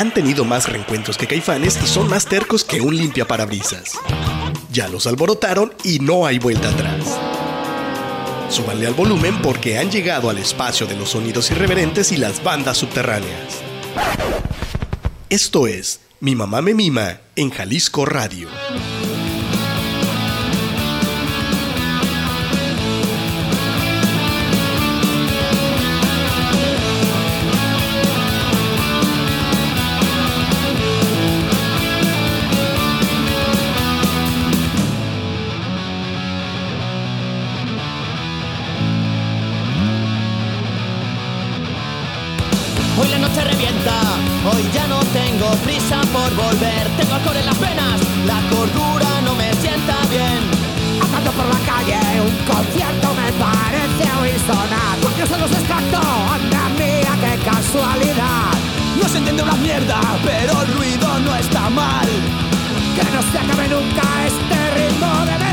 han tenido más reencuentros que caifanes y son más tercos que un limpia parabrisas. Ya los alborotaron y no hay vuelta atrás. Súbanle al volumen porque han llegado al espacio de los sonidos irreverentes y las bandas subterráneas. Esto es Mi mamá me mima en Jalisco Radio. Tengo alcohol en las venas, la cordura no me sienta bien. Andando por la calle, un concierto me parece oír sonar. Porque solo se los anda mía, qué casualidad. No se entiende una mierda, pero el ruido no está mal. Que no se acabe nunca este ritmo de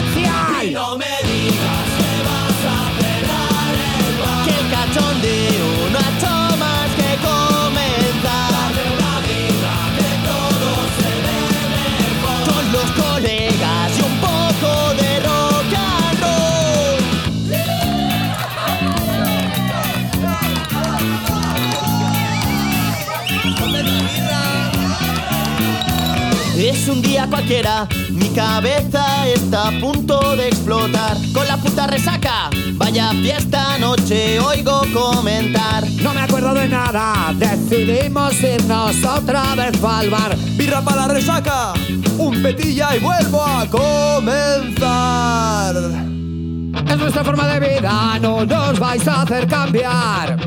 mi cabeza está a punto de explotar. Con la puta resaca, vaya fiesta noche, oigo comentar. No me acuerdo de nada, decidimos irnos otra vez al bar. Birra para la resaca, un petilla y vuelvo a comenzar. Es nuestra forma de vida, no nos vais a hacer cambiar.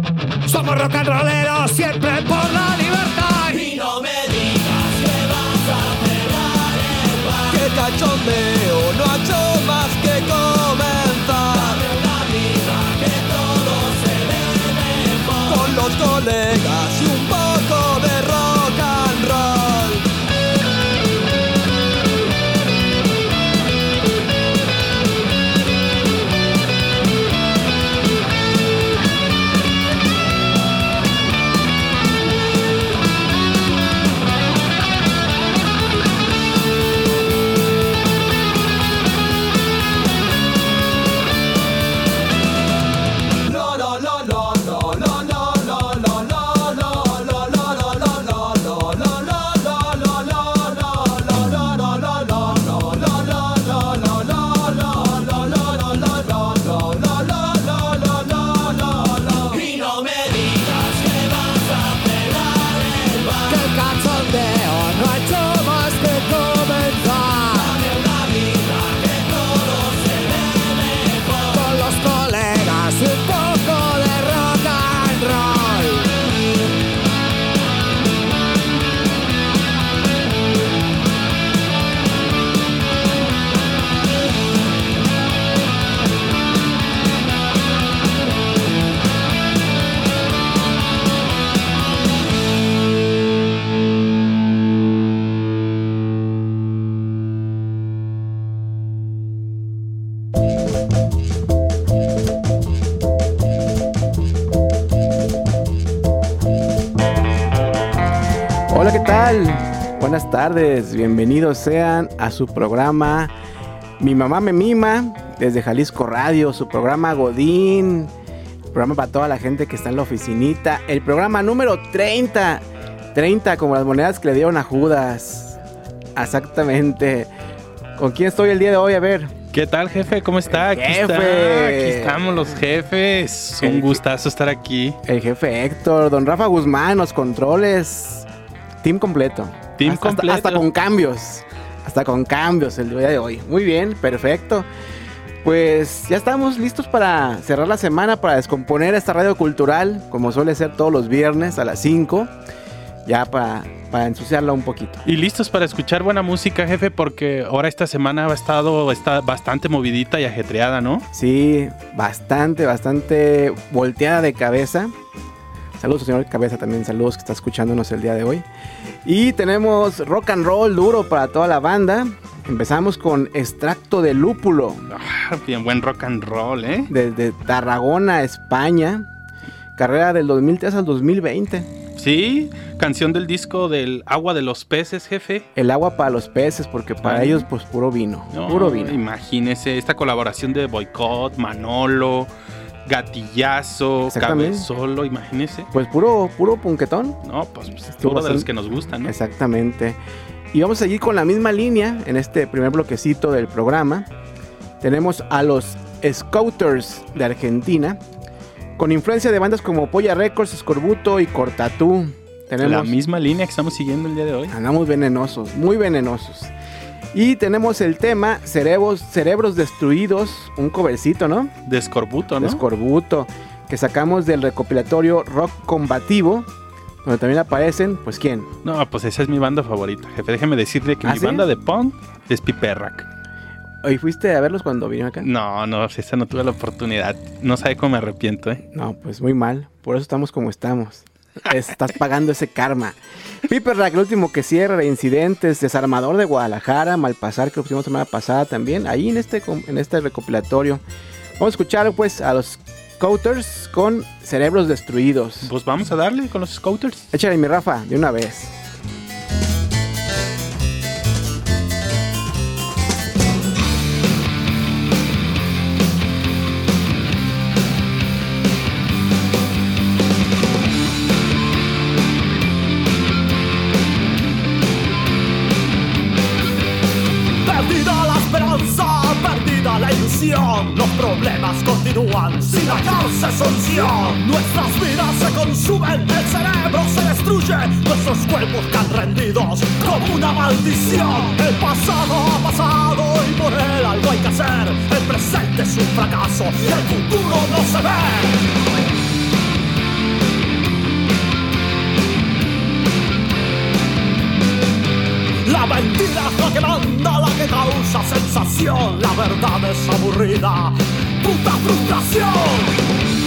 Somos rock and rolleros siempre por la libertad. Cachondeo no ha hecho más que comenzar. Una vida que todo se ve mejor. Con los colegas y un tardes, bienvenidos sean a su programa Mi mamá me mima desde Jalisco Radio, su programa Godín, programa para toda la gente que está en la oficinita, el programa número 30, 30 como las monedas que le dieron a Judas, exactamente. ¿Con quién estoy el día de hoy? A ver. ¿Qué tal, jefe? ¿Cómo está? Aquí, jefe. aquí estamos los jefes. Un gustazo estar aquí. El jefe Héctor, don Rafa Guzmán, los controles. Team completo. Team hasta, completo. Hasta con cambios. Hasta con cambios el día de hoy. Muy bien, perfecto. Pues ya estamos listos para cerrar la semana, para descomponer esta radio cultural, como suele ser todos los viernes a las 5. Ya para, para ensuciarla un poquito. Y listos para escuchar buena música, jefe, porque ahora esta semana ha estado está bastante movidita y ajetreada, ¿no? Sí, bastante, bastante volteada de cabeza. Saludos, señor Cabeza, también saludos que está escuchándonos el día de hoy. Y tenemos rock and roll duro para toda la banda. Empezamos con Extracto de Lúpulo. Ah, bien buen rock and roll, ¿eh? Desde Tarragona, España. Carrera del 2003 al 2020. Sí, canción del disco del Agua de los Peces, jefe. El agua para los peces, porque para ellos, pues puro vino. No, puro vino. Imagínese esta colaboración de Boicot, Manolo, Gatillazo. Cabezolo, imagínese. Pues puro, puro punquetón. No, pues, pues puro de los que nos gustan, ¿no? Exactamente. Y vamos a seguir con la misma línea en este primer bloquecito del programa. Tenemos a los Scouters de Argentina, con influencia de bandas como Polla Records, Escorbuto y Cortatú. La Tenemos, misma línea que estamos siguiendo el día de hoy. andamos venenosos, muy venenosos. Y tenemos el tema Cerebros, Cerebros Destruidos, un covercito, ¿no? De Escorbuto, de ¿no? Escorbuto, que sacamos del recopilatorio Rock Combativo, donde también aparecen, pues quién, No, pues esa es mi banda favorita, jefe. Déjeme decirle que ¿Ah, mi sí? banda de punk es Piperrack. ¿Hoy fuiste a verlos cuando vinieron acá? No, no, esa no tuve la oportunidad. No sabe cómo me arrepiento, ¿eh? No, pues muy mal. Por eso estamos como estamos. Estás pagando ese karma. Piper Rack, el último que cierra incidentes, desarmador de Guadalajara, Malpasar, que lo pusimos semana pasada también, ahí en este, en este recopilatorio. Vamos a escuchar pues a los Couters con cerebros destruidos. Pues vamos a darle con los Scouters. Échale mi Rafa, de una vez. Los problemas continúan sin hallarse solución. Nuestras vidas se consumen, el cerebro se destruye. Nuestros cuerpos caen rendidos como una maldición. El pasado ha pasado y por él algo hay que hacer. El presente es un fracaso y el futuro no se ve. Mentira la que manda, la que causa sensación. La verdad es aburrida, puta frustración.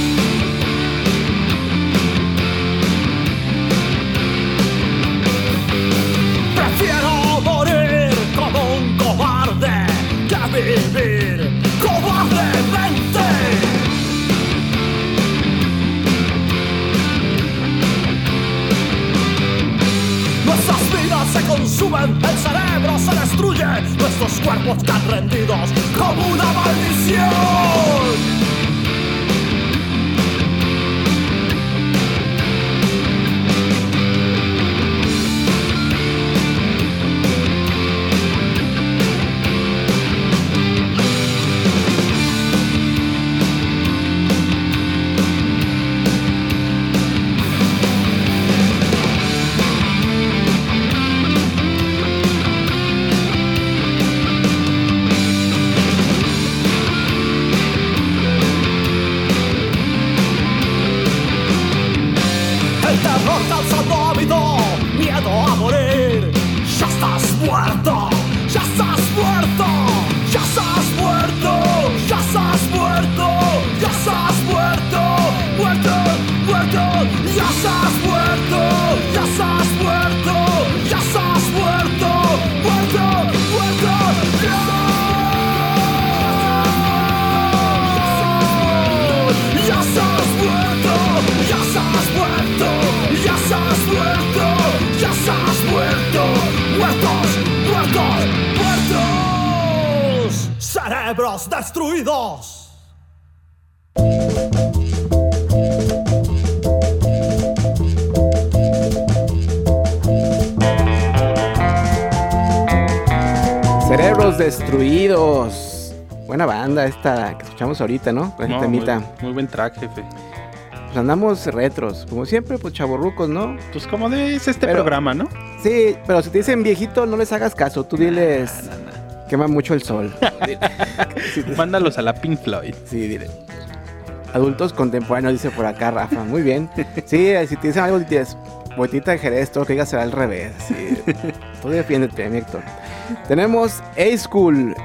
El cerebro se destruye, nuestros cuerpos caen rendidos como una maldición. Cerebros destruidos. Buena banda esta que escuchamos ahorita, ¿no? Con No, temita. muy, muy buen track, jefe. Pues andamos retros. Como siempre, pues chaborrucos, ¿no? Pues como de es este Pero- programa, ¿no? Sí, pero si te dicen viejito, no les hagas caso. Tú diles. Quema mucho el sol. Mándalos a la Pink Floyd. Sí, dile. Adultos contemporáneos, dice por acá Rafa. Muy bien. Sí, eh, si te dicen algo, dices, botita de Jerez, todo que digas será al revés. Sí. tú defiéndete, mi Héctor. Tenemos A-School.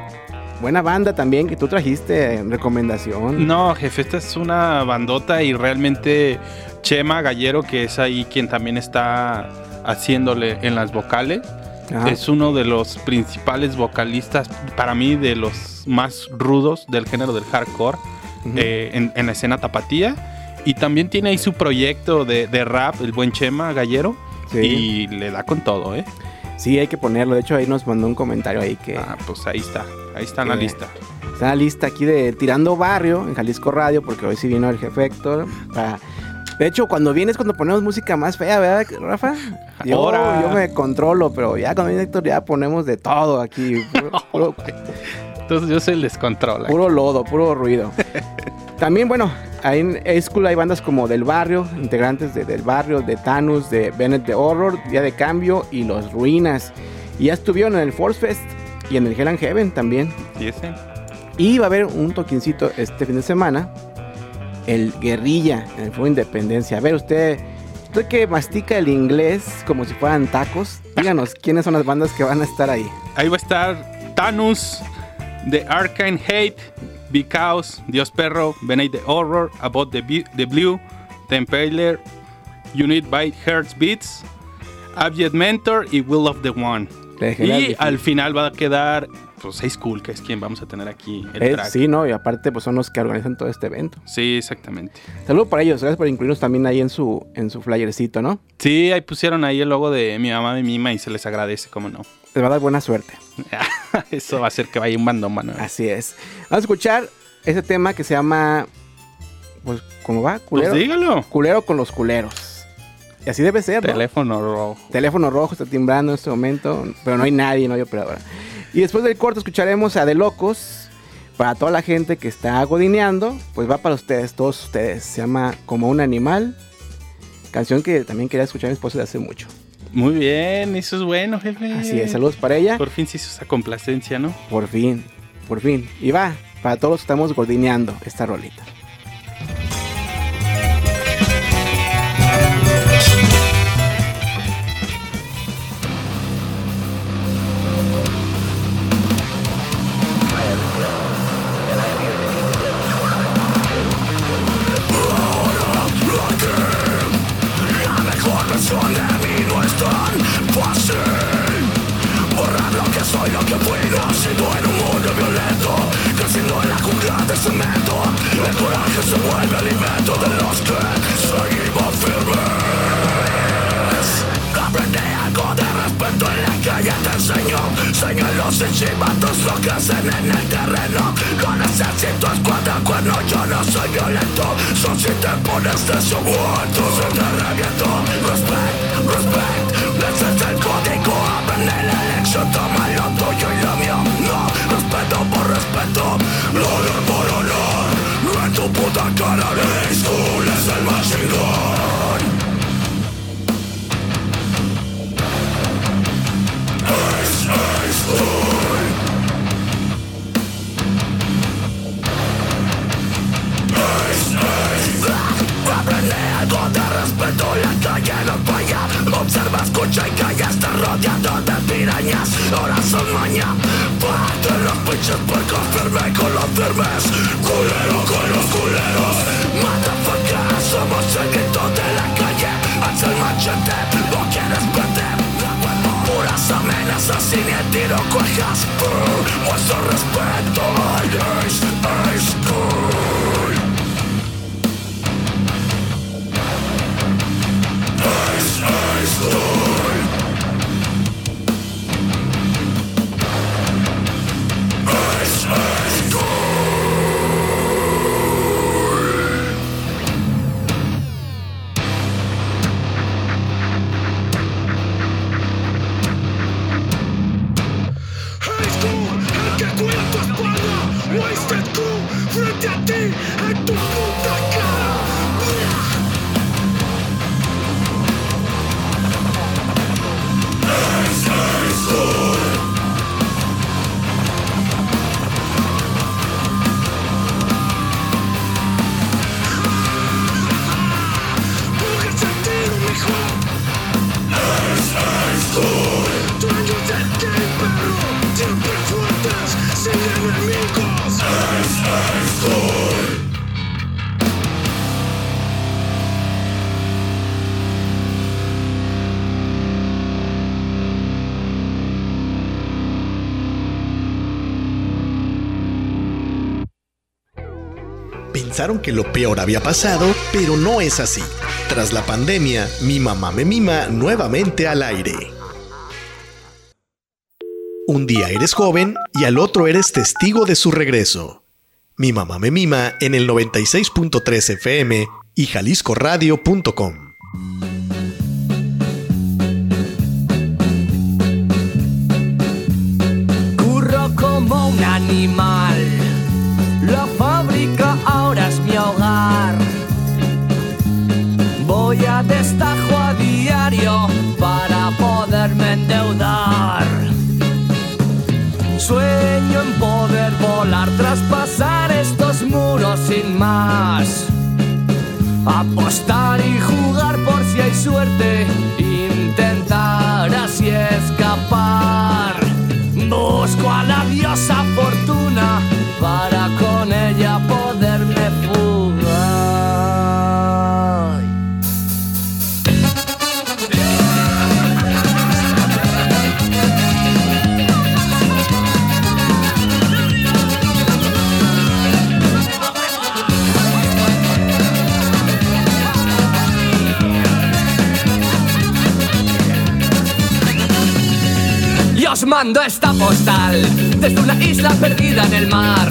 Buena banda también que tú trajiste en recomendación. No, jefe, esta es una bandota y realmente Chema Gallero, que es ahí quien también está haciéndole en las vocales, Ajá. es uno de los principales vocalistas, para mí, de los más rudos del género del hardcore eh, en, en la escena tapatía. Y también tiene ahí su proyecto de, de rap, el buen Chema Gallero. Sí. Y le da con todo, ¿eh? Sí, hay que ponerlo. De hecho, ahí nos mandó un comentario ahí que Ah, pues ahí está. Ahí está en la lista. está en la lista aquí de Tirando Barrio en Jalisco Radio, porque hoy sí vino el jefe Héctor. para- De hecho, cuando vienes cuando ponemos música más fea, ¿verdad, Rafa? Yo, Ahora. yo me controlo, pero ya cuando viene Héctor ya ponemos de todo aquí. Puro, puro- Entonces yo soy el descontrol. aquí. puro lodo, puro ruido. También, bueno, ahí en A-School hay bandas como Del Barrio, integrantes de Del Barrio, de Thanos, de Bennett de Horror, Día de Cambio y Los Ruinas. Y ya estuvieron en el Force Fest y en el Hell and Heaven también. ¿Y ese? Y va a haber un toquincito este fin de semana. El Guerrilla en el Fuego de Independencia. A ver, usted, usted que mastica el inglés como si fueran tacos, díganos quiénes son las bandas que van a estar ahí. Ahí va a estar Thanos, The Arcane Hate, Big Chaos, Dios Perro, Benay the Horror, About the, the Blue, The Impaler, Unit by Hertz Beats, Abject Mentor y Will of the One. Y al final va a quedar pues Hey School, que es quien vamos a tener aquí el Eh, track. sí, ¿no? Y aparte, pues son los que organizan todo este evento. Sí, exactamente. Saludos para ellos, gracias por incluirnos también ahí en su, en su flyercito, ¿no? Sí, ahí pusieron ahí el logo de mi mamá mi mima y se les agradece, cómo no. Les va a dar buena suerte. Eso va a hacer que vaya un bandón, mano. Así es. Vamos a escuchar ese tema que se llama. Pues, ¿cómo va? Pues Culero. dígalo. culero con los culeros. Y así debe ser, ¿no? Teléfono rojo. Teléfono rojo está timbrando en este momento, pero no hay nadie, no hay operadora. Y después del corto escucharemos a De Locos. Para toda la gente que está godineando, pues va para ustedes, todos ustedes. Se llama Como un animal. Canción que también quería escuchar a mi esposa de hace mucho. Muy bien, eso es bueno, jefe. Así es, saludos para ella. Por fin se hizo esa complacencia, ¿no? Por fin, por fin. Y va, para todos los que estamos gordineando esta rolita. sistema tozocas en, en el terreno No necesito escuadra cuerno, yo no soy violento Son si pones de su muerto, se te reviento Respect, respect, ese es el código Abren el elección, toma lo tuyo y lo mío No, respeto por respeto, honor por honor En tu puta cara, Liz Cool es el más chingón Ace, ace, aprender algo de respeto La calle nos paga Observa, escucha y calla Está rodeado de pirañas Ahora son maña Parte los pinches puercos Firme con los firmes Culero con los culeros Motherfucker Somos el grito de la calle Haz el machete No quieres perder Puras amenazas y ni el tiro cuejas Muestra respeto Ace, ace, Eres que lo peor había pasado, pero no es así. Tras la pandemia, mi mamá me mima nuevamente al aire. Un día eres joven y al otro eres testigo de su regreso. Mi mamá me mima en el 96.3 FM y jaliscoradio.com. Curro como un animal. Endeudar. Sueño en poder volar, traspasar estos muros sin más. Apostar y jugar por si hay suerte, intentar así escapar. Busco a la diosa fortuna para mando esta postal desde una isla perdida en el mar.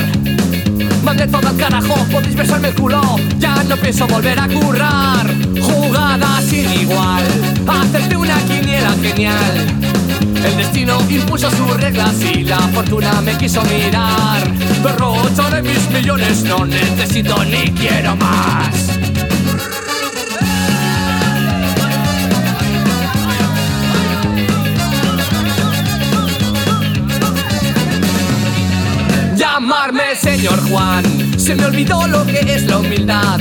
Mandé todo al carajo, podéis besarme el culo, ya no pienso volver a currar. Jugada sin igual, hacerte una quiniela genial. El destino impuso sus reglas y la fortuna me quiso mirar. Derrocharé mis millones, no necesito ni quiero más. Llamarme señor Juan, se me olvidó lo que es la humildad.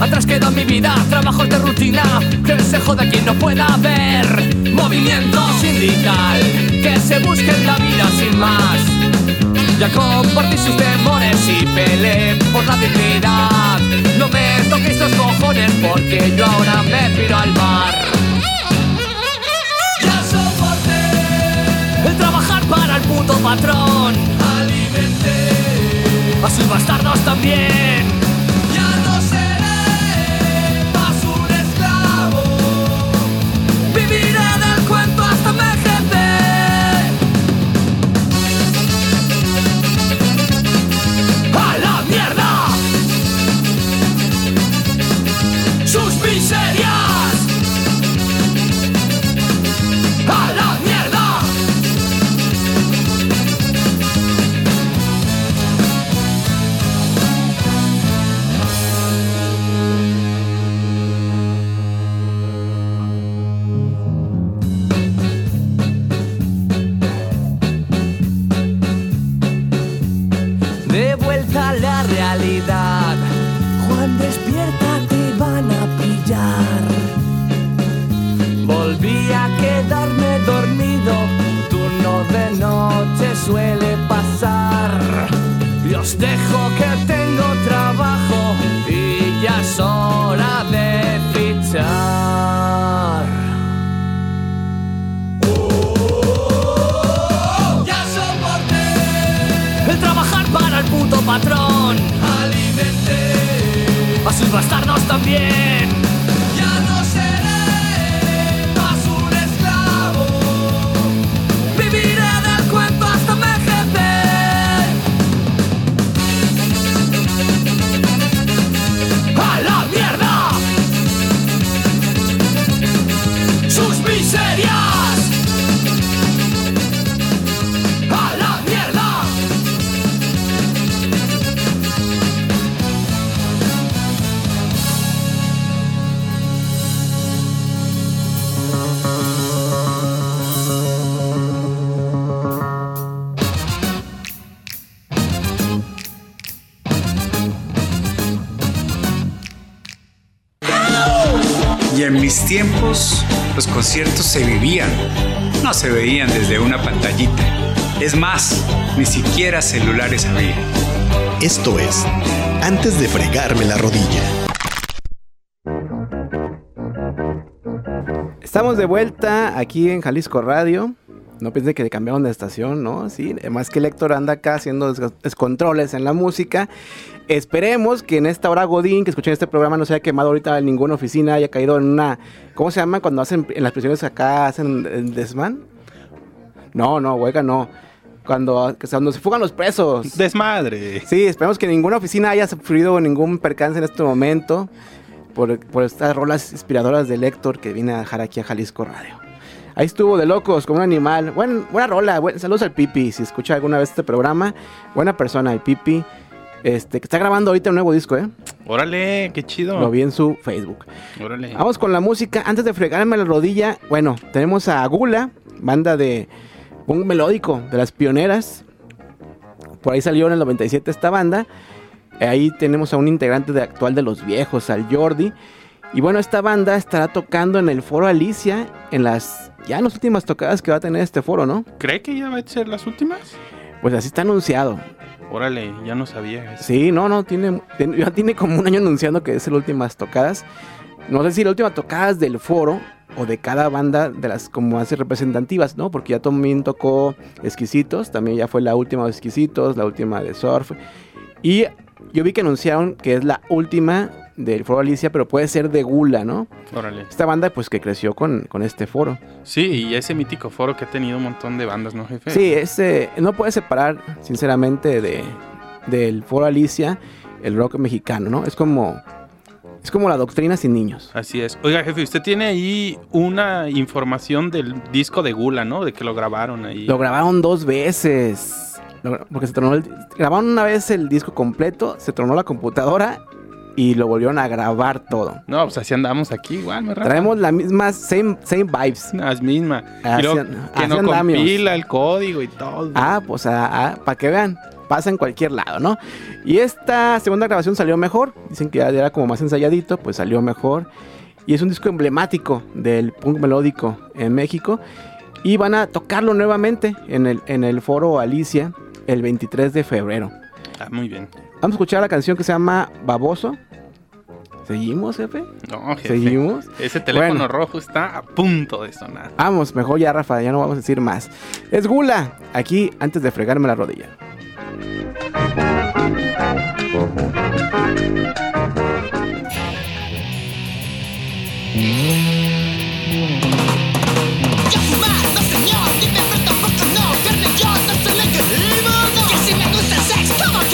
Atrás queda mi vida, trabajos de rutina, que se joda quien no pueda ver. Movimiento sindical, que se busque en la vida sin más. Ya compartí sus temores y peleé por la dignidad. No me toquéis los cojones porque yo ahora me piro al bar. Ya soporté el trabajar para el puto patrón. A sus bastardos también. Dejo que tengo trabajo y ya es hora de fichar. Ya soporté el trabajar para el puto patrón. Alimenté a sus bastardos también. Los conciertos se vivían, no se veían desde una pantallita. Es más, ni siquiera celulares había. Esto es, antes de fregarme la rodilla. Estamos de vuelta aquí en Jalisco Radio. No piensen que cambiaron de estación, ¿no? Sí, además que el Héctor anda acá haciendo des- descontroles en la música. Esperemos que en esta hora Godín, que escuchen este programa, no se haya quemado ahorita en ninguna oficina, haya caído en una... ¿Cómo se llama cuando hacen en las prisiones acá hacen el desmán? No, no, huelga no. Cuando, cuando se fugan los presos. Desmadre. Sí, esperemos que ninguna oficina haya sufrido ningún percance en este momento por, por estas rolas inspiradoras del Héctor que viene a dejar aquí a Jalisco Radio. Ahí estuvo de locos, como un animal. Buen- buena rola, buen- saludos al Pipi. Si escucha alguna vez este programa, buena persona, el Pipi. Este, que está grabando ahorita un nuevo disco, ¿eh? Órale, qué chido. Lo vi en su Facebook. Órale. Vamos con la música. Antes de fregarme la rodilla, bueno, tenemos a Gula, banda de un melódico de las pioneras. Por ahí salió en el 97 esta banda. Ahí tenemos a un integrante de actual de los viejos, al Jordi. Y bueno, esta banda estará tocando en el foro Alicia, en las ya en las últimas tocadas que va a tener este foro, ¿no? ¿Cree que ya va a ser las últimas? Pues así está anunciado. Órale, ya no sabía eso. Sí, no, no, tiene, ya tiene como un año anunciando que es las últimas tocadas. No sé si la última tocadas del foro o de cada banda de las como hace representativas, ¿no? Porque ya también tocó Exquisitos, también ya fue la última de Exquisitos, la última de Surf. Y yo vi que anunciaron que es la última del foro Alicia, pero puede ser de Gula, ¿no? Órale. Esta banda pues que creció con, con este foro. Sí, y ese mítico foro que ha tenido un montón de bandas, ¿no, jefe? Sí, ese no puede separar, sinceramente, de, del foro Alicia el rock mexicano, ¿no? Es como, es como la doctrina sin niños. Así es. Oiga, jefe, usted tiene ahí una información del disco de Gula, ¿no? De que lo grabaron ahí. Lo grabaron dos veces. Lo- Porque se tronó el- grabaron una vez el disco completo, se tronó la computadora y lo volvieron a grabar todo. No, pues así andamos aquí igual, ¿verdad? Traemos la misma same, same vibes. Las mismas. Y an- que no compila el código y todo. Ah, pues para que vean, pasa en cualquier lado, ¿no? Y esta segunda grabación salió mejor. Dicen que ya era como más ensayadito, pues salió mejor. Y es un disco emblemático del punk melódico en México. Y van a tocarlo nuevamente en el, en el foro Alicia el 23 de febrero. Ah, muy bien. Vamos a escuchar la canción que se llama Baboso. ¿Seguimos, jefe? No, jefe. ¿Seguimos? Ese teléfono Bueno. rojo está a punto de sonar. Vamos, mejor ya, Rafa, ya no vamos a decir más. Es Gula, aquí antes de fregarme la rodilla. Gusta el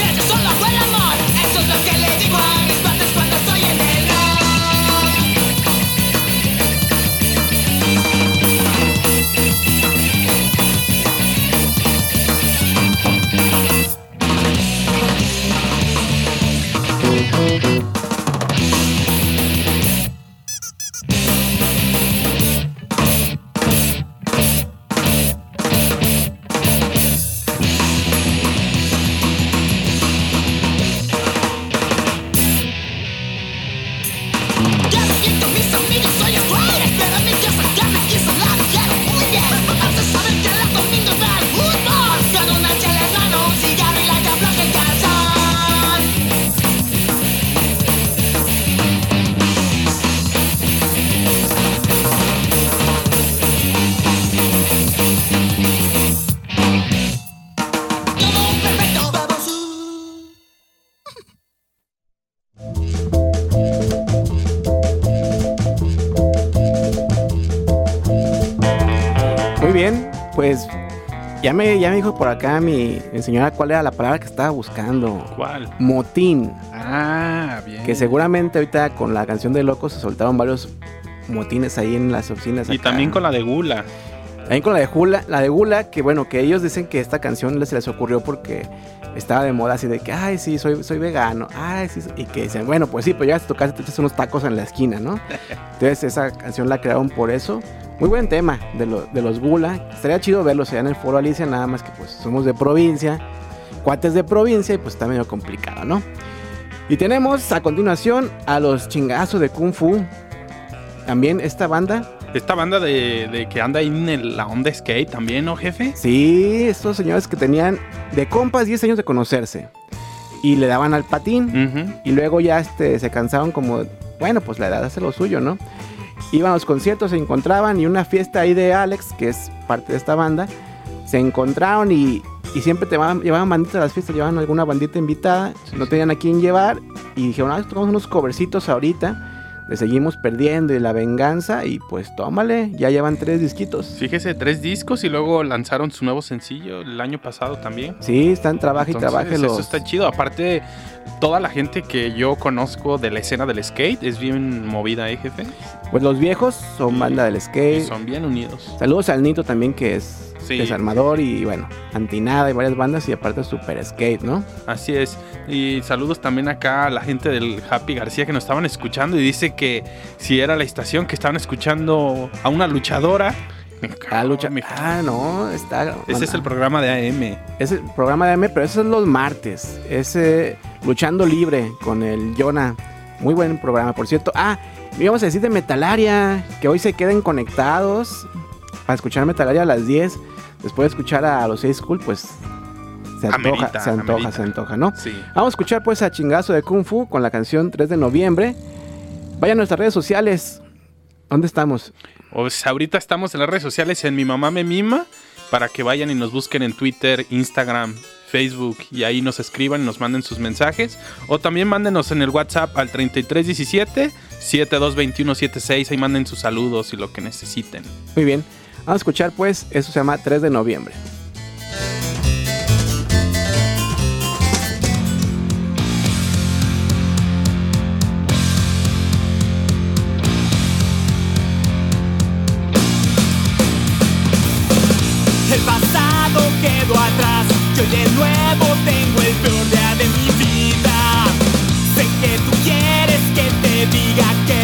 dijo por acá mi, mi señora cuál era la palabra que estaba buscando. ¿Cuál? Motín. Ah, bien. Que seguramente ahorita con la canción de Locos se soltaron varios motines ahí en las oficinas. Y acá. también con la de Gula. También con la de Gula, la de Gula, que bueno, que ellos dicen que esta canción se les ocurrió porque estaba de moda así de que, ay, sí, soy, soy vegano, ay, sí, soy-", y que dicen, bueno, pues sí, pues ya te echas unos tacos en la esquina, ¿no? Entonces esa canción la crearon por eso. Muy buen tema de, lo- de los Gula. Estaría chido verlos allá en el foro Alicia, nada más que pues somos de provincia, cuates de provincia y pues está medio complicado, ¿no? Y tenemos a continuación a los chingazos de Kung Fu. También esta banda Esta banda de, de que anda ahí en el- la onda skate también, ¿no, jefe? Sí, estos señores que tenían de compas 10 años de conocerse. Y le daban al patín. Y luego ya este, se cansaron como, bueno, pues la edad hace lo suyo, ¿no? iban a los conciertos, se encontraban y una fiesta ahí de Alex, que es parte de esta banda, se encontraron y, y siempre te van- llevaban banditas a las fiestas, llevaban alguna bandita invitada, no tenían a quién llevar y dijeron, ah, tomamos unos covercitos ahorita, le seguimos perdiendo y la venganza y pues tómale, ya llevan tres disquitos. Fíjese, tres discos y luego lanzaron su nuevo sencillo el año pasado también. Sí, están trabaja y trabaje eso los... está chido. Aparte, toda la gente que yo conozco de la escena del skate es bien movida, ¿eh, jefe? Pues los viejos son banda del Y skate. son bien unidos. Saludos al Nito también que es Sí. desarmador y bueno, antinada y varias bandas y aparte super skate, ¿no? Así es. Y saludos también acá a la gente del Happy García que nos estaban escuchando y dice que si era la estación que estaban escuchando a una luchadora. Ah, lucha. Ah, no, está. Ese es el programa de AM. Es el programa de M, pero eso es los martes. Ese Luchando Libre con el Jonah. Muy buen programa, por cierto. Ah, íbamos a decir de Metalaria, que hoy se queden conectados para escuchar Metalaria a las 10. Después de escuchar a los 6 School, pues se antoja, Amerita, se antoja, amerita. se antoja, ¿no? Sí. Vamos a escuchar pues a Chingazo de Kung Fu con la canción 3 de noviembre. Vayan a nuestras redes sociales. ¿Dónde estamos? Sea, ahorita estamos en las redes sociales en Mi Mamá Me Mima para que vayan y nos busquen en Twitter, Instagram, Facebook y ahí nos escriban y nos manden sus mensajes. O también mándenos en el WhatsApp al 3317 722176. Ahí manden sus saludos y lo que necesiten. Muy bien. Vamos a escuchar pues, eso se llama 3 de noviembre. Que te diga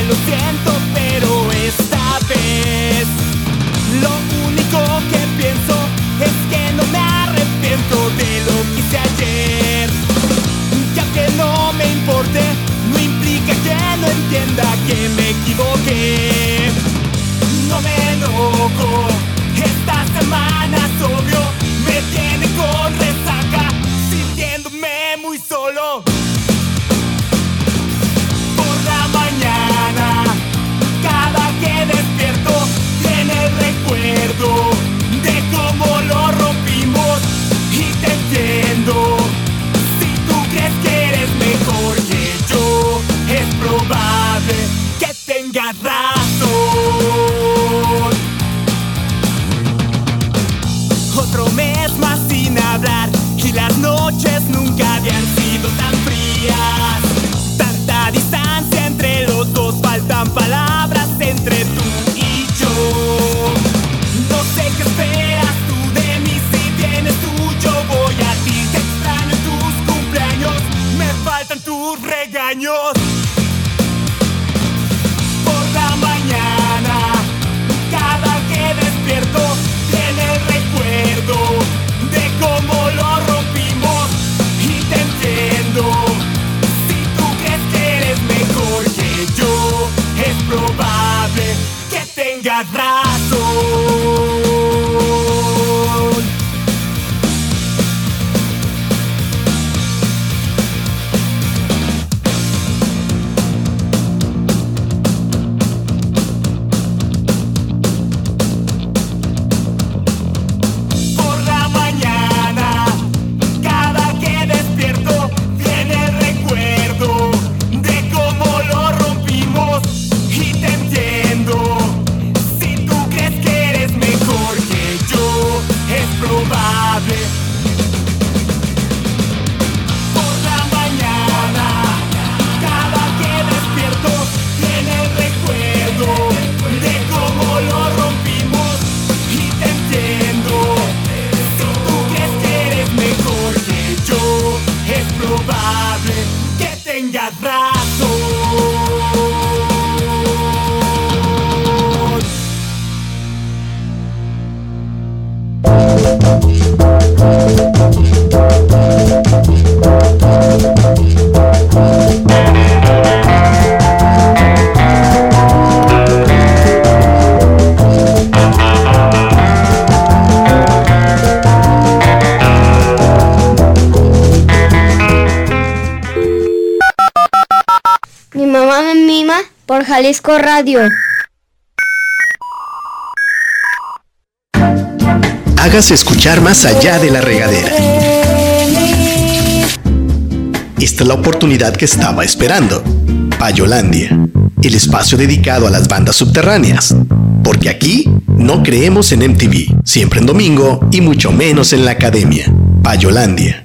Jalisco Radio. Hágase escuchar más allá de la regadera. Esta es la oportunidad que estaba esperando. Payolandia, el espacio dedicado a las bandas subterráneas. Porque aquí no creemos en MTV, siempre en domingo y mucho menos en la academia. Payolandia.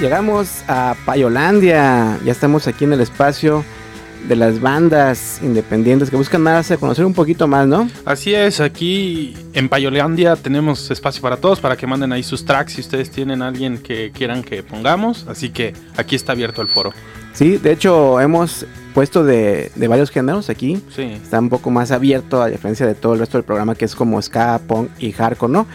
Llegamos a Payolandia. Ya estamos aquí en el espacio de las bandas independientes que buscan más a conocer un poquito más, ¿no? Así es, aquí en Payolandia tenemos espacio para todos, para que manden ahí sus tracks si ustedes tienen alguien que quieran que pongamos. Así que aquí está abierto el foro. Sí, de hecho hemos puesto de, de varios géneros aquí. Sí. Está un poco más abierto a diferencia de todo el resto del programa que es como ska, punk y hardcore, ¿no?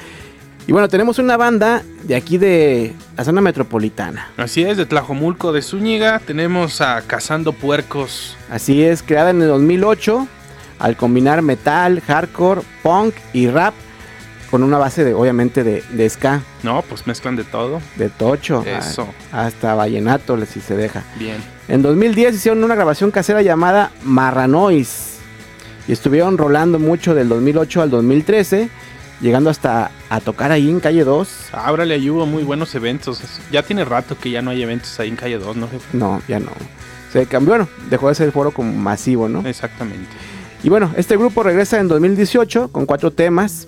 Y bueno, tenemos una banda de aquí de la zona metropolitana. Así es, de Tlajomulco de Zúñiga tenemos a Cazando Puercos. Así es, creada en el 2008 al combinar metal, hardcore, punk y rap con una base de obviamente de, de ska, No, pues mezclan de todo. de tocho, Eso. a- hasta vallenato si se deja. Bien. En 2010 hicieron una grabación casera llamada Marranois y estuvieron rolando mucho del 2008 al 2013, llegando hasta a tocar ahí en calle 2. Ábrale, ahí hubo muy buenos eventos. Ya tiene rato que ya no hay eventos ahí en Calle 2, ¿no, jefe? No, ya no. Se cambió, bueno, dejó de ser el foro como masivo, ¿no? Exactamente. Y bueno, este grupo regresa en 2018 con cuatro temas,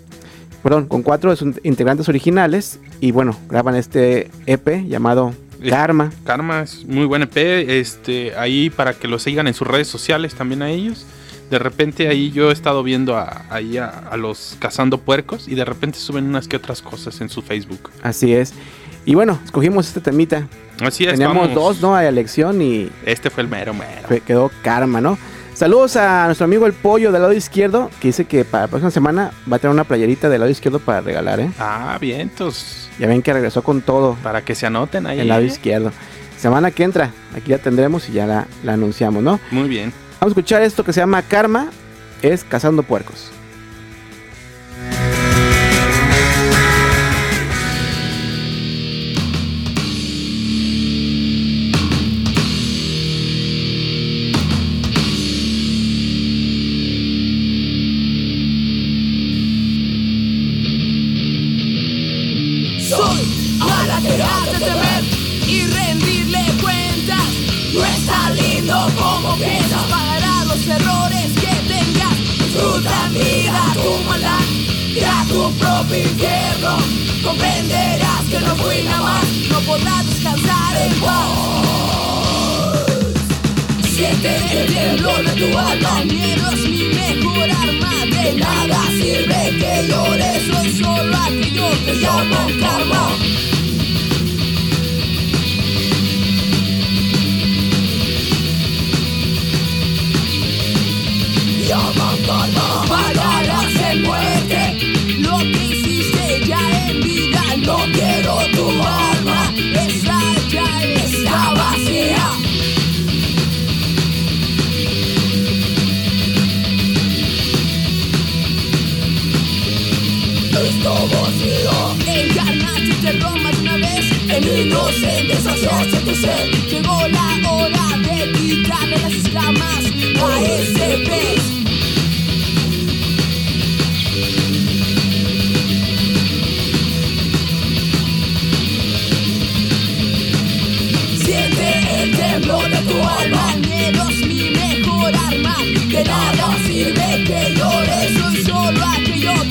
perdón, con cuatro de sus integrantes originales y bueno, graban este EP llamado Karma. Karma es muy buen EP. Este, ahí para que lo sigan en sus redes sociales también a ellos. De repente ahí yo he estado viendo a, ahí a, a los cazando puercos y de repente suben unas que otras cosas en su Facebook. Así es. Y bueno, escogimos este temita. Así es, Teníamos vamos. dos, ¿no? A elección y Este fue el mero mero. quedó Karma, ¿no? Saludos a nuestro amigo el pollo del lado izquierdo, que dice que para la próxima semana va a tener una playerita del lado izquierdo para regalar, ¿eh? Ah, vientos. Ya ven que regresó con todo Para que se anoten ahí. el lado ¿eh? izquierdo. Semana que entra, aquí la tendremos y ya la, la anunciamos, ¿no? Muy bien. Vamos a escuchar esto que se llama Karma, es Cazando Puercos. Esto vacío Encarnaste y te romas una vez. En inocente saciaste tu sed Llegó la hora de quitarle las escamas A ese pez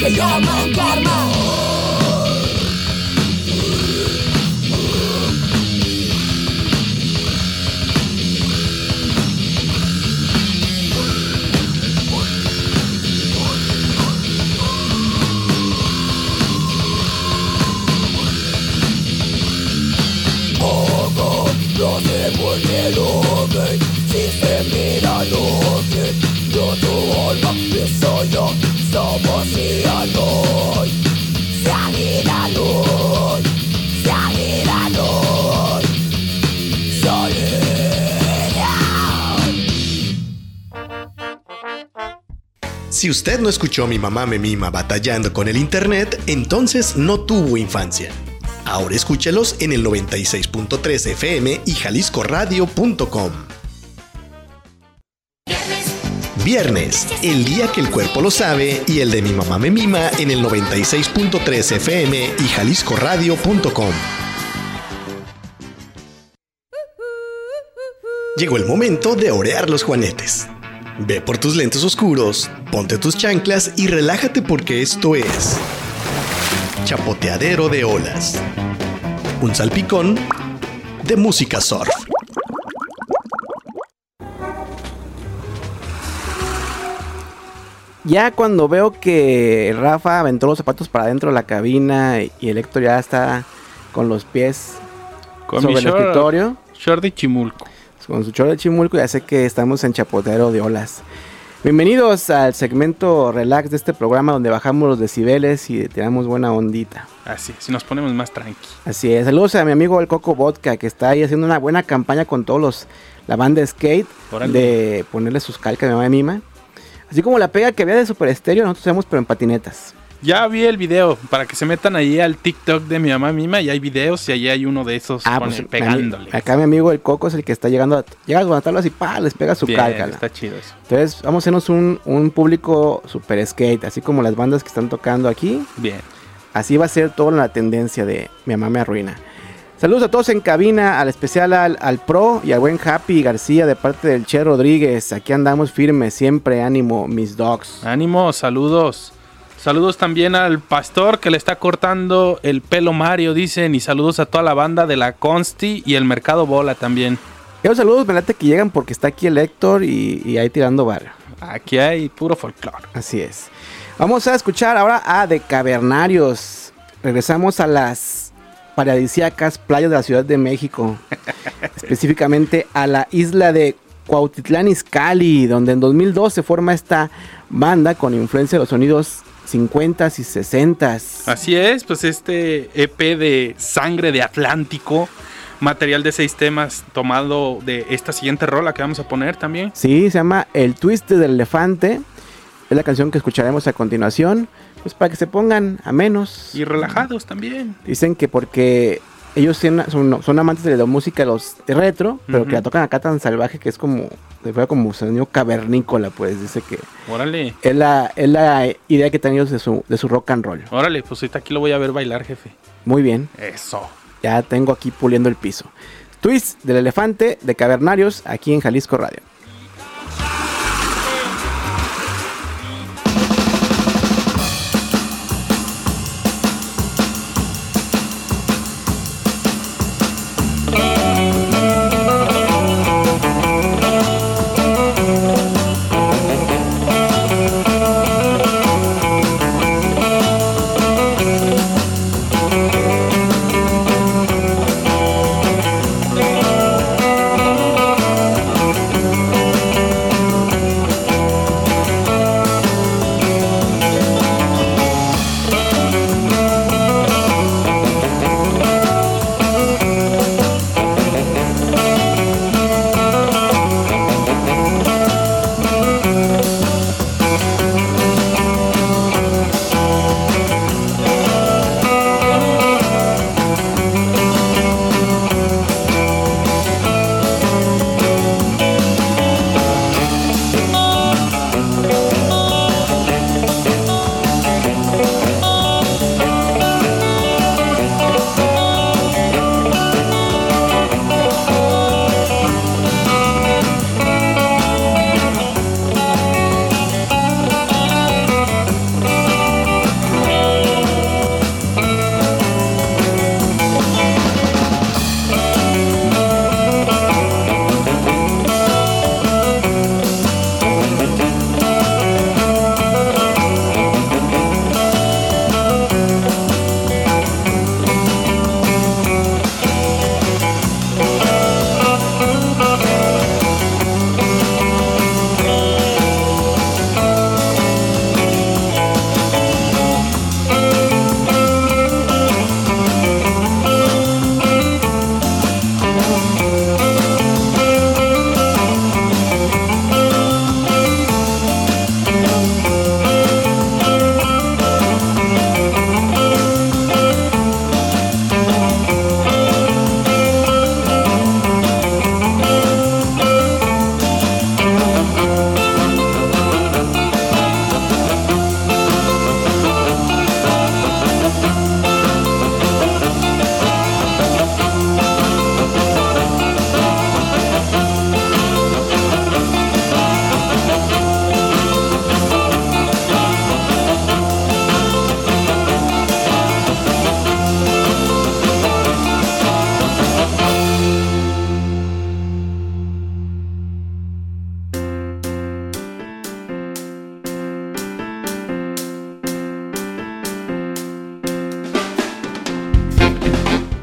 aquello que llaman karma No sé por qué lo ven Si se mira lo que Yo tu alma Eso yo Somos Si usted no escuchó mi mamá me mima batallando con el internet, entonces no tuvo infancia. Ahora escúchelos en el 96.3 FM y jaliscoradio.com. Viernes, el día que el cuerpo lo sabe y el de mi mamá me mima en el 96.3 FM y jaliscoradio.com. Llegó el momento de orear los juanetes. Ve por tus lentes oscuros, ponte tus chanclas y relájate porque esto es Chapoteadero de Olas. Un salpicón de música surf. Ya cuando veo que Rafa aventó los zapatos para adentro de la cabina y el Héctor ya está con los pies Con sobre mi el short, escritorio, short de Chimulco. con su chorro de chimulco, ya sé que estamos en Chapotero de Olas. Bienvenidos al segmento relax de este programa donde bajamos los decibeles y tenemos buena ondita. Así, si nos ponemos más tranqui. Así es, saludos a mi amigo el Coco Vodka que está ahí haciendo una buena campaña con todos los, la banda skate de ponerle sus calcas a mi mamá y mima. Así como la pega que había de Super Estéreo, nosotros hacemos pero en patinetas. Ya vi el video, para que se metan ahí al TikTok de mi mamá misma y hay videos y allí hay uno de esos Ah, pues pegándole. acá mi amigo el Coco es el que está llegando a, llega a las tablas y pa, les pega su Bien, cálcala. está chido eso. Entonces vamos a hacernos un, un público super skate, así como las bandas que están tocando aquí. Bien. Así va a ser toda la tendencia de Mi mamá me arruina. Saludos a todos en cabina, al especial al, al Pro y al buen Happy García de parte del Che Rodríguez. Aquí andamos firmes, siempre ánimo, mis dogs. Ánimo, saludos. Saludos también al pastor que le está cortando el pelo Mario, dicen. Y saludos a toda la banda de la Consti y el Mercado Bola también. Esos saludos, me late que llegan porque está aquí el Héctor y, y ahí tirando barrio. Aquí hay puro folclore. Así es. Vamos a escuchar ahora a De Cavernarios. Regresamos a las paradisíacas playas de la Ciudad de México. específicamente a la isla de Cuautitlán Izcalli, donde en 2002 se forma esta banda con influencia de los sonidos 50s y 60s. Así es, pues este EP de Sangre de Atlántico, material de seis temas tomado de esta siguiente rola que vamos a poner también. Sí, se llama El Twist del Elefante. Es la canción que escucharemos a continuación. Pues para que se pongan a menos. Y relajados también. Dicen que porque ellos son, son amantes de la música los de retro, pero que la tocan acá tan salvaje que es como, se fue como sonido cavernícola, pues dice que Órale, es la, es la idea que tienen ellos de su, de su rock and roll. órale, pues ahorita aquí lo voy a ver bailar, jefe. Muy bien, Eso. ya tengo aquí puliendo el piso. Twist del elefante de Cavernarios aquí en Jalisco Radio.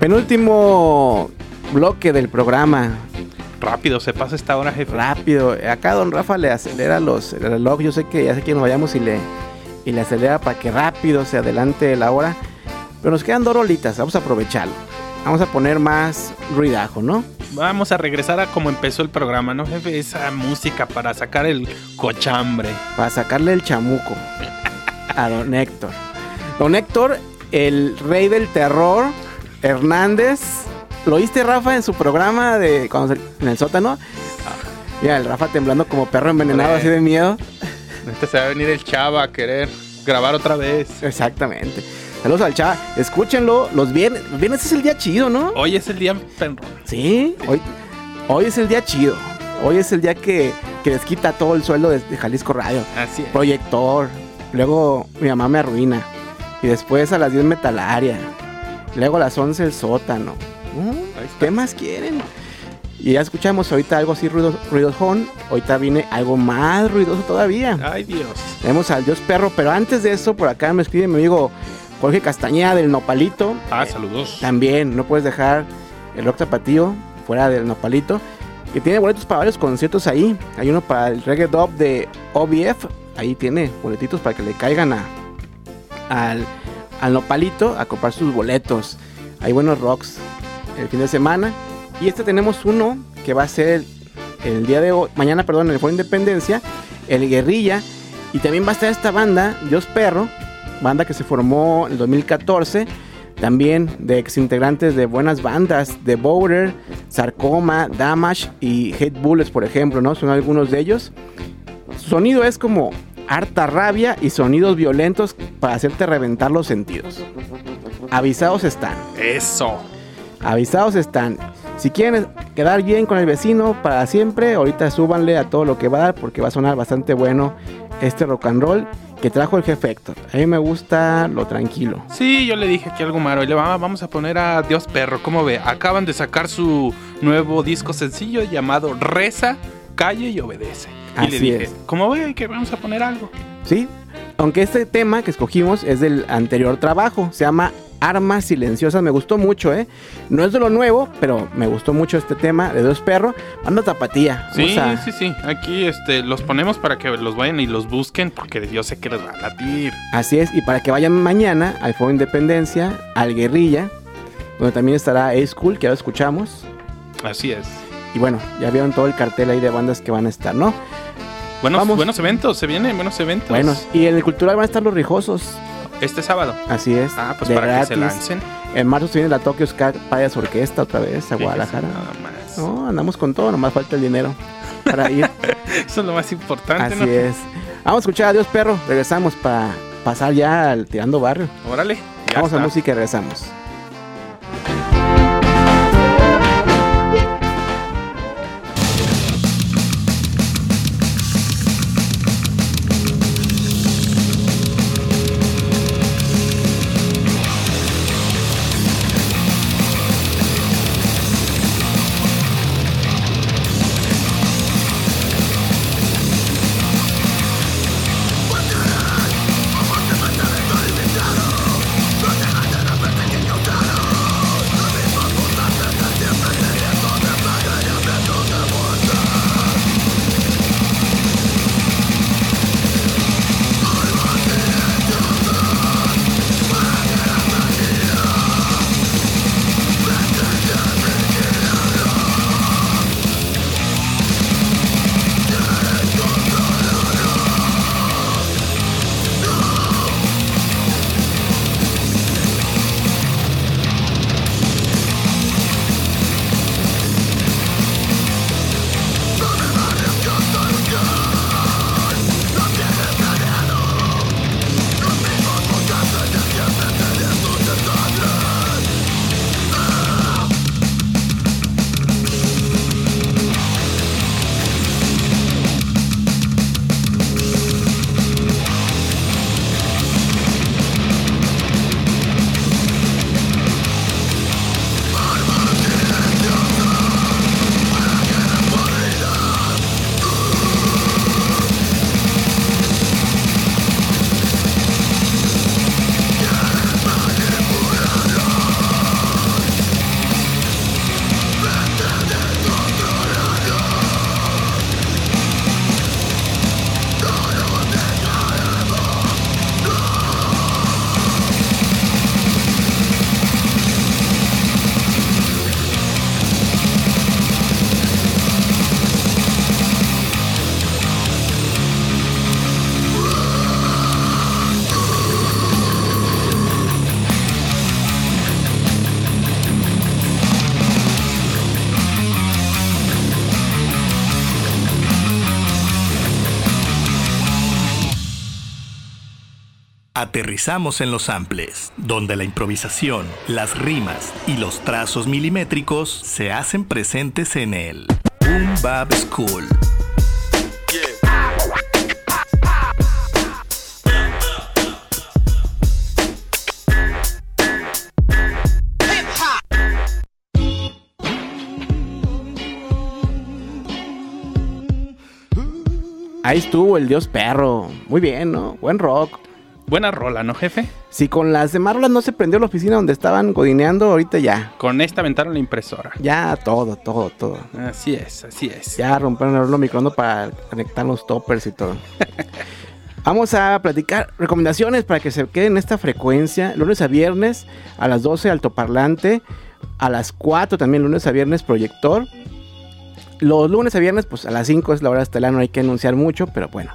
Penúltimo bloque del programa. Rápido, se pasa esta hora, jefe. Rápido. Acá don Rafa le acelera los el reloj. Yo sé que ya sé que nos vayamos y le, y le acelera para que rápido se adelante la hora. Pero nos quedan dos rolitas. Vamos a aprovecharlo. Vamos a poner más ruidajo, ¿no? Vamos a regresar a como empezó el programa, ¿no, jefe? Esa música para sacar el cochambre. Para sacarle el chamuco a don Héctor. Don Héctor, el rey del terror, Hernández. ¿Lo oíste, Rafa, en su programa de cuando se- en el sótano? Mira, el Rafa temblando como perro envenenado, así de miedo. Este se va a venir el chava a querer grabar otra vez. Exactamente. Saludos al chava. Escúchenlo. Los viernes, los viernes es el día chido, ¿no? Hoy es el día. Sí, hoy, hoy es el día chido. Hoy es el día que, que les quita todo el sueldo de, de Jalisco Radio. Así es. Proyector. Luego mi mamá me arruina. Y después a las 10 metalaria. Luego a las 11 el sótano. Mm. ¿Qué más quieren? Y ya escuchamos ahorita algo así ruido, ruidosón. Ahorita viene algo más ruidoso todavía. Ay, Dios. Tenemos al Dios Perro. Pero antes de eso, por acá me escribe mi amigo Jorge Castañeda del Nopalito. Ah, Eh, saludos. también no puedes dejar el rock tapatío fuera del nopalito. Que tiene boletos para varios conciertos ahí. Hay uno para el reggae dub de OBF. Ahí tiene boletitos para que le caigan a, al, al nopalito a comprar sus boletos. Hay buenos rocks el fin de semana. Y este tenemos uno que va a ser el, día de hoy, mañana, perdón, en el Foro Independencia, el Guerrilla. Y también va a estar esta banda, Dios Perro, banda que se formó en el 2014 también de ex integrantes de buenas bandas, de Boulder, Sarcoma, Damage y Hate Bullets, por ejemplo, ¿no? Son algunos de ellos. Su sonido es como harta rabia y sonidos violentos para hacerte reventar los sentidos. Avisados están, Eso. avisados están. Si quieren quedar bien con el vecino para siempre, ahorita súbanle a todo lo que va a dar porque va a sonar bastante bueno este rock and roll que trajo el jefe Héctor. A mí me gusta lo tranquilo. Sí, yo le dije aquí algo malo. Y le va- vamos a poner a Dios Perro. ¿Cómo ve? Acaban de sacar su nuevo disco sencillo llamado Reza, Calle y Obedece. Y le Así dije, es. ¿cómo ve que vamos a poner algo? ¿sí? Aunque este tema que escogimos es del anterior trabajo, se llama Armas Silenciosas, me gustó mucho, ¿eh? No es de lo nuevo, pero me gustó mucho este tema de Dos Perros. Anda tapatía. Sí, a- sí, sí. Aquí este, los ponemos para que los vayan y los busquen porque yo sé que les va a latir. Así es, y para que vayan mañana al Foro Independencia, al Guerrilla, donde también estará A-School, que ahora escuchamos. Así es. Y bueno, ya vieron todo el cartel ahí de bandas que van a estar, ¿no? Buenos, Vamos. buenos eventos, se vienen buenos eventos. Bueno, y en el Cultural van a estar los rijosos. Este sábado. Así es. Ah, pues de para que se lancen. En marzo se viene la Tokyo Ska Payas Orquesta otra vez a Guadalajara. Nada más. No, andamos con todo, nomás falta el dinero para ir. Eso es lo más importante, Así ¿no? es. Vamos a escuchar Adiós Perro. Regresamos para pasar ya al Tirando Barrio. Órale. Vamos a está. música y regresamos. Aterrizamos en los samples, donde la improvisación, las rimas y los trazos milimétricos se hacen presentes en el Boom Bap School. Ahí estuvo el dios perro. Muy bien, ¿no? Buen rock. Buena rola, ¿no, jefe? Si con las demás rolas no se prendió la oficina donde estaban godineando, ahorita ya. Con esta aventaron la impresora. Ya todo, todo, todo. Así es, así es. Ya rompieron el horno microondas para conectar los toppers y todo. Vamos a platicar recomendaciones para que se queden en esta frecuencia. Lunes a viernes a las 12 altoparlante. A las 4 también lunes a viernes proyector. Los lunes a viernes pues a las 5 es la hora estelar, no hay que anunciar mucho, pero bueno,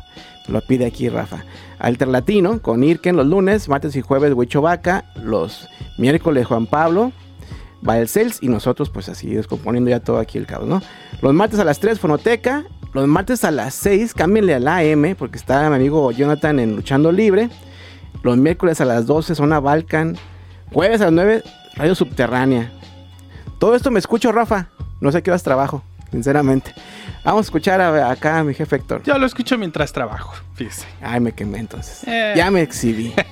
lo pide aquí Rafa. Alterlatino con Irken los lunes, martes y jueves Huicho Vaca, los miércoles Juan Pablo, va el Cels y nosotros pues así descomponiendo ya todo aquí el caos, ¿no? Los martes a las 3 Fonoteca, los martes a las 6 cámbienle a la AM porque está mi amigo Jonathan en Luchando Libre. Los miércoles a las 12 Zona Balkan, jueves a las 9 Radio Subterránea. Todo esto me escucho Rafa, no sé qué horas trabajo, sinceramente. Vamos a escuchar a- acá a mi jefe Héctor. Yo lo escucho mientras trabajo, fíjese. Ay, me quemé entonces. Eh. Ya me exhibí.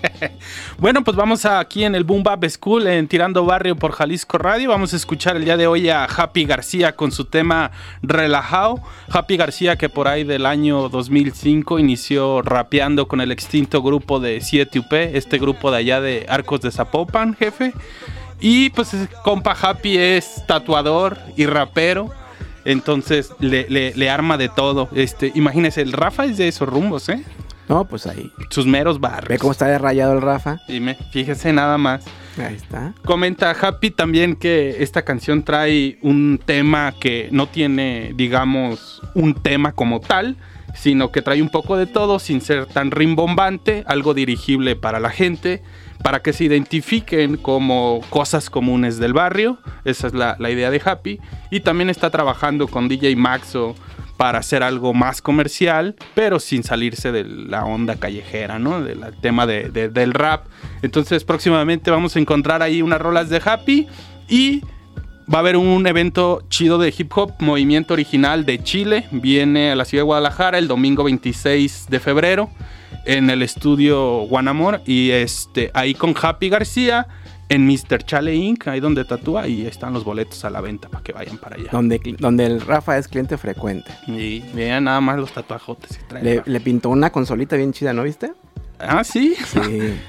Bueno, pues vamos a- aquí en el Boom Bap School, en Tirando Barrio por Jalisco Radio. Vamos a escuchar el día de hoy a Happy García con su tema Relajado. Happy García que por ahí del año 2005 inició rapeando con el extinto grupo de 7UP, este grupo de allá de Arcos de Zapopan, jefe. Y pues compa Happy es tatuador y rapero. Entonces le, le- le arma de todo. Este, imagínese, el Rafa es de esos rumbos, ¿eh? No, pues ahí. Sus meros barrios. Ve cómo está derrayado el Rafa. Dime, fíjese nada más. Ahí está. Comenta Happy también que esta canción trae un tema que no tiene, digamos, un tema como tal, sino que trae un poco de todo sin ser tan rimbombante, algo dirigible para la gente, para que se identifiquen como cosas comunes del barrio. Esa es la, la idea de Happy. Y también está trabajando con DJ Maxo para hacer algo más comercial, pero sin salirse de la onda callejera, ¿no? Del tema de- de- del rap. Entonces próximamente vamos a encontrar ahí unas rolas de Happy y va a haber un evento chido de hip hop, movimiento original de Chile. Viene a la ciudad de Guadalajara el domingo 26 de febrero en el estudio Guanamor y este ahí con Happy García en Mr. Chale Inc., ahí donde tatúa y están los boletos a la venta para que vayan para allá. Donde, donde el Rafa es cliente frecuente. Y vean nada más los tatuajotes que trae. Le, le pintó una consolita bien chida, ¿no viste? Ah, sí. Sí. en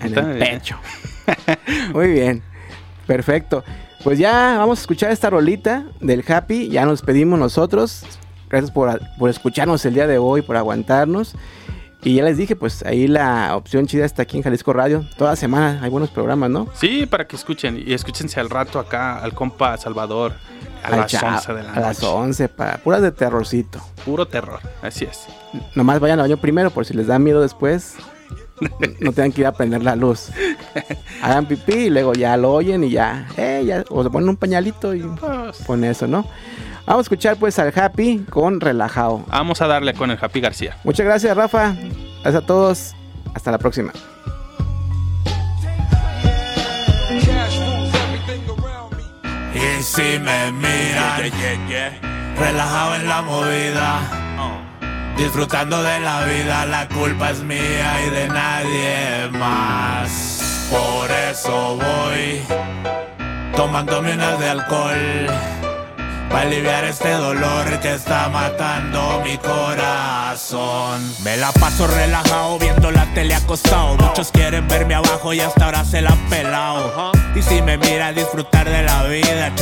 Está el bien. pecho. Muy bien. Perfecto. Pues ya vamos a escuchar esta rolita del Happy. Ya nos despedimos nosotros. Gracias por, por escucharnos el día de hoy, por aguantarnos. Y ya les dije, pues ahí la opción chida está aquí en Jalisco Radio. Toda semana hay buenos programas, ¿no? Sí, para que escuchen. Y escúchense al rato acá al compa Salvador a las cha- 11 de la A las noche. 11, para, puras de terrorcito. Puro terror. Así es. Nomás vayan al baño primero por si les da miedo después. No tengan que ir a prender la luz. Hagan pipí y luego ya lo oyen y ya, eh, ya o se ponen un pañalito y Pues, con eso, ¿no? Vamos a escuchar pues al Happy con Relajado. vamos a darle con el Happy García. Muchas gracias, Rafa. Gracias a todos. Hasta la próxima. Y si me miran, relajado en la movida, disfrutando de la vida, la culpa es mía y de nadie más. Por eso voy tomándome unas de alcohol. Para aliviar este dolor que está matando mi corazón. Me la paso relajado viendo la tele acostado. Muchos quieren verme abajo y hasta ahora se la han pelado. Y si me mira disfrutar de la vida,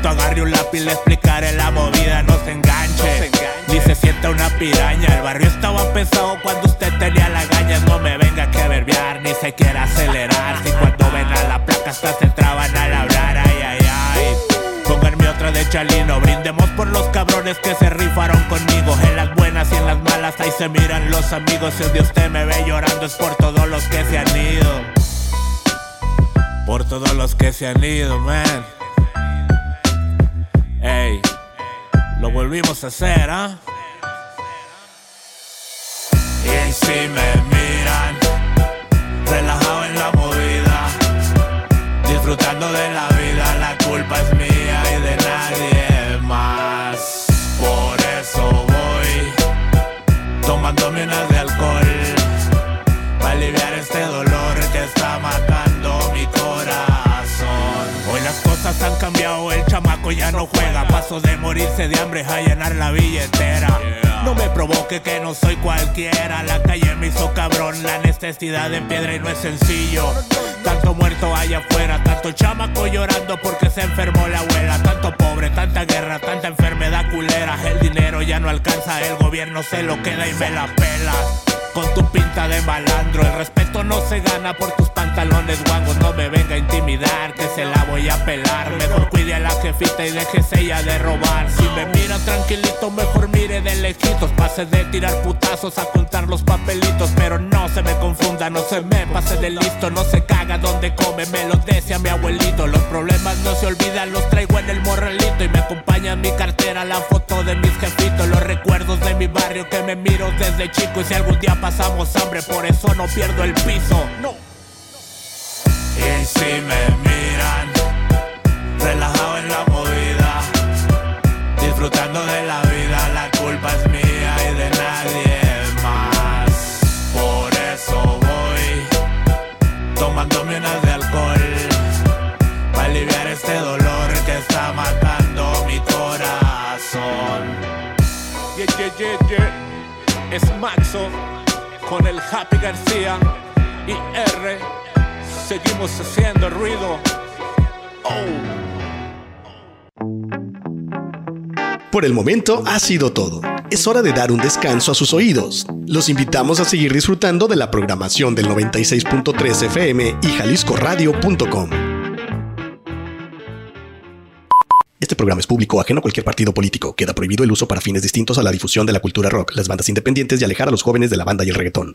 chamaquito, agarre un lápiz, le explicaré la movida. No se enganche, ni se sienta una piraña. El barrio estaba pesado cuando usted tenía la gaña. No me venga que verbiar, ni se quiera acelerar. Si cuando ven a la placa hasta se traban al hablar. Ay, ay, ay. Pónganme otra de Chalino, brindemos por los cabrones que se rifaron conmigo En las buenas y en las malas ahí se miran los amigos Si día usted me ve llorando es por todos los que se han ido Por todos los que se han ido, man Ey, lo volvimos a hacer, ¿ah? Y si me miran, relajado en la movida, disfrutando de la vida, la culpa es mía y de nadie más. Por eso voy tomándome una chamaco ya no juega. Paso de morirse de hambre a llenar la billetera. No me provoque que no soy cualquiera. La calle me hizo cabrón, la necesidad en piedra y no es sencillo. Tanto muerto allá afuera, tanto chamaco llorando porque se enfermó la abuela. Tanto pobre, tanta guerra, tanta ya no alcanza, el gobierno se lo queda y me la pela. Con tu pinta de malandro, el respeto no se gana por tus pantalones guangos. No me venga a intimidar, que se la voy a pelar. Mejor cuide a la jefita y déjese ella de robar. Si me mira tranquilito, mejor mire de lejitos. Pase de tirar putazos a contar los papelitos. Pero no se me confunda, no se me pase de listo. No se caga donde come, me lo decía mi abuelito. Los problemas no se olvidan, los traigo en el morralito. Y me acompaña en mi cartera la foto de mis jefitos. Los recuerdos de mi barrio que me miro desde chico. Y si algún día pasamos hambre, por eso no pierdo el piso. No. Y si me miran, relajado en la movida, disfrutando de Es Maxo con el Happy García y R. Seguimos haciendo ruido. Por el momento ha sido todo. Es hora de dar un descanso a sus oídos. Los invitamos a seguir disfrutando de la programación del 96.3 FM y jaliscoradio.com. Este programa es público, ajeno a cualquier partido político. Queda prohibido el uso para fines distintos a la difusión de la cultura rock, las bandas independientes y alejar a los jóvenes de la banda y el reggaetón.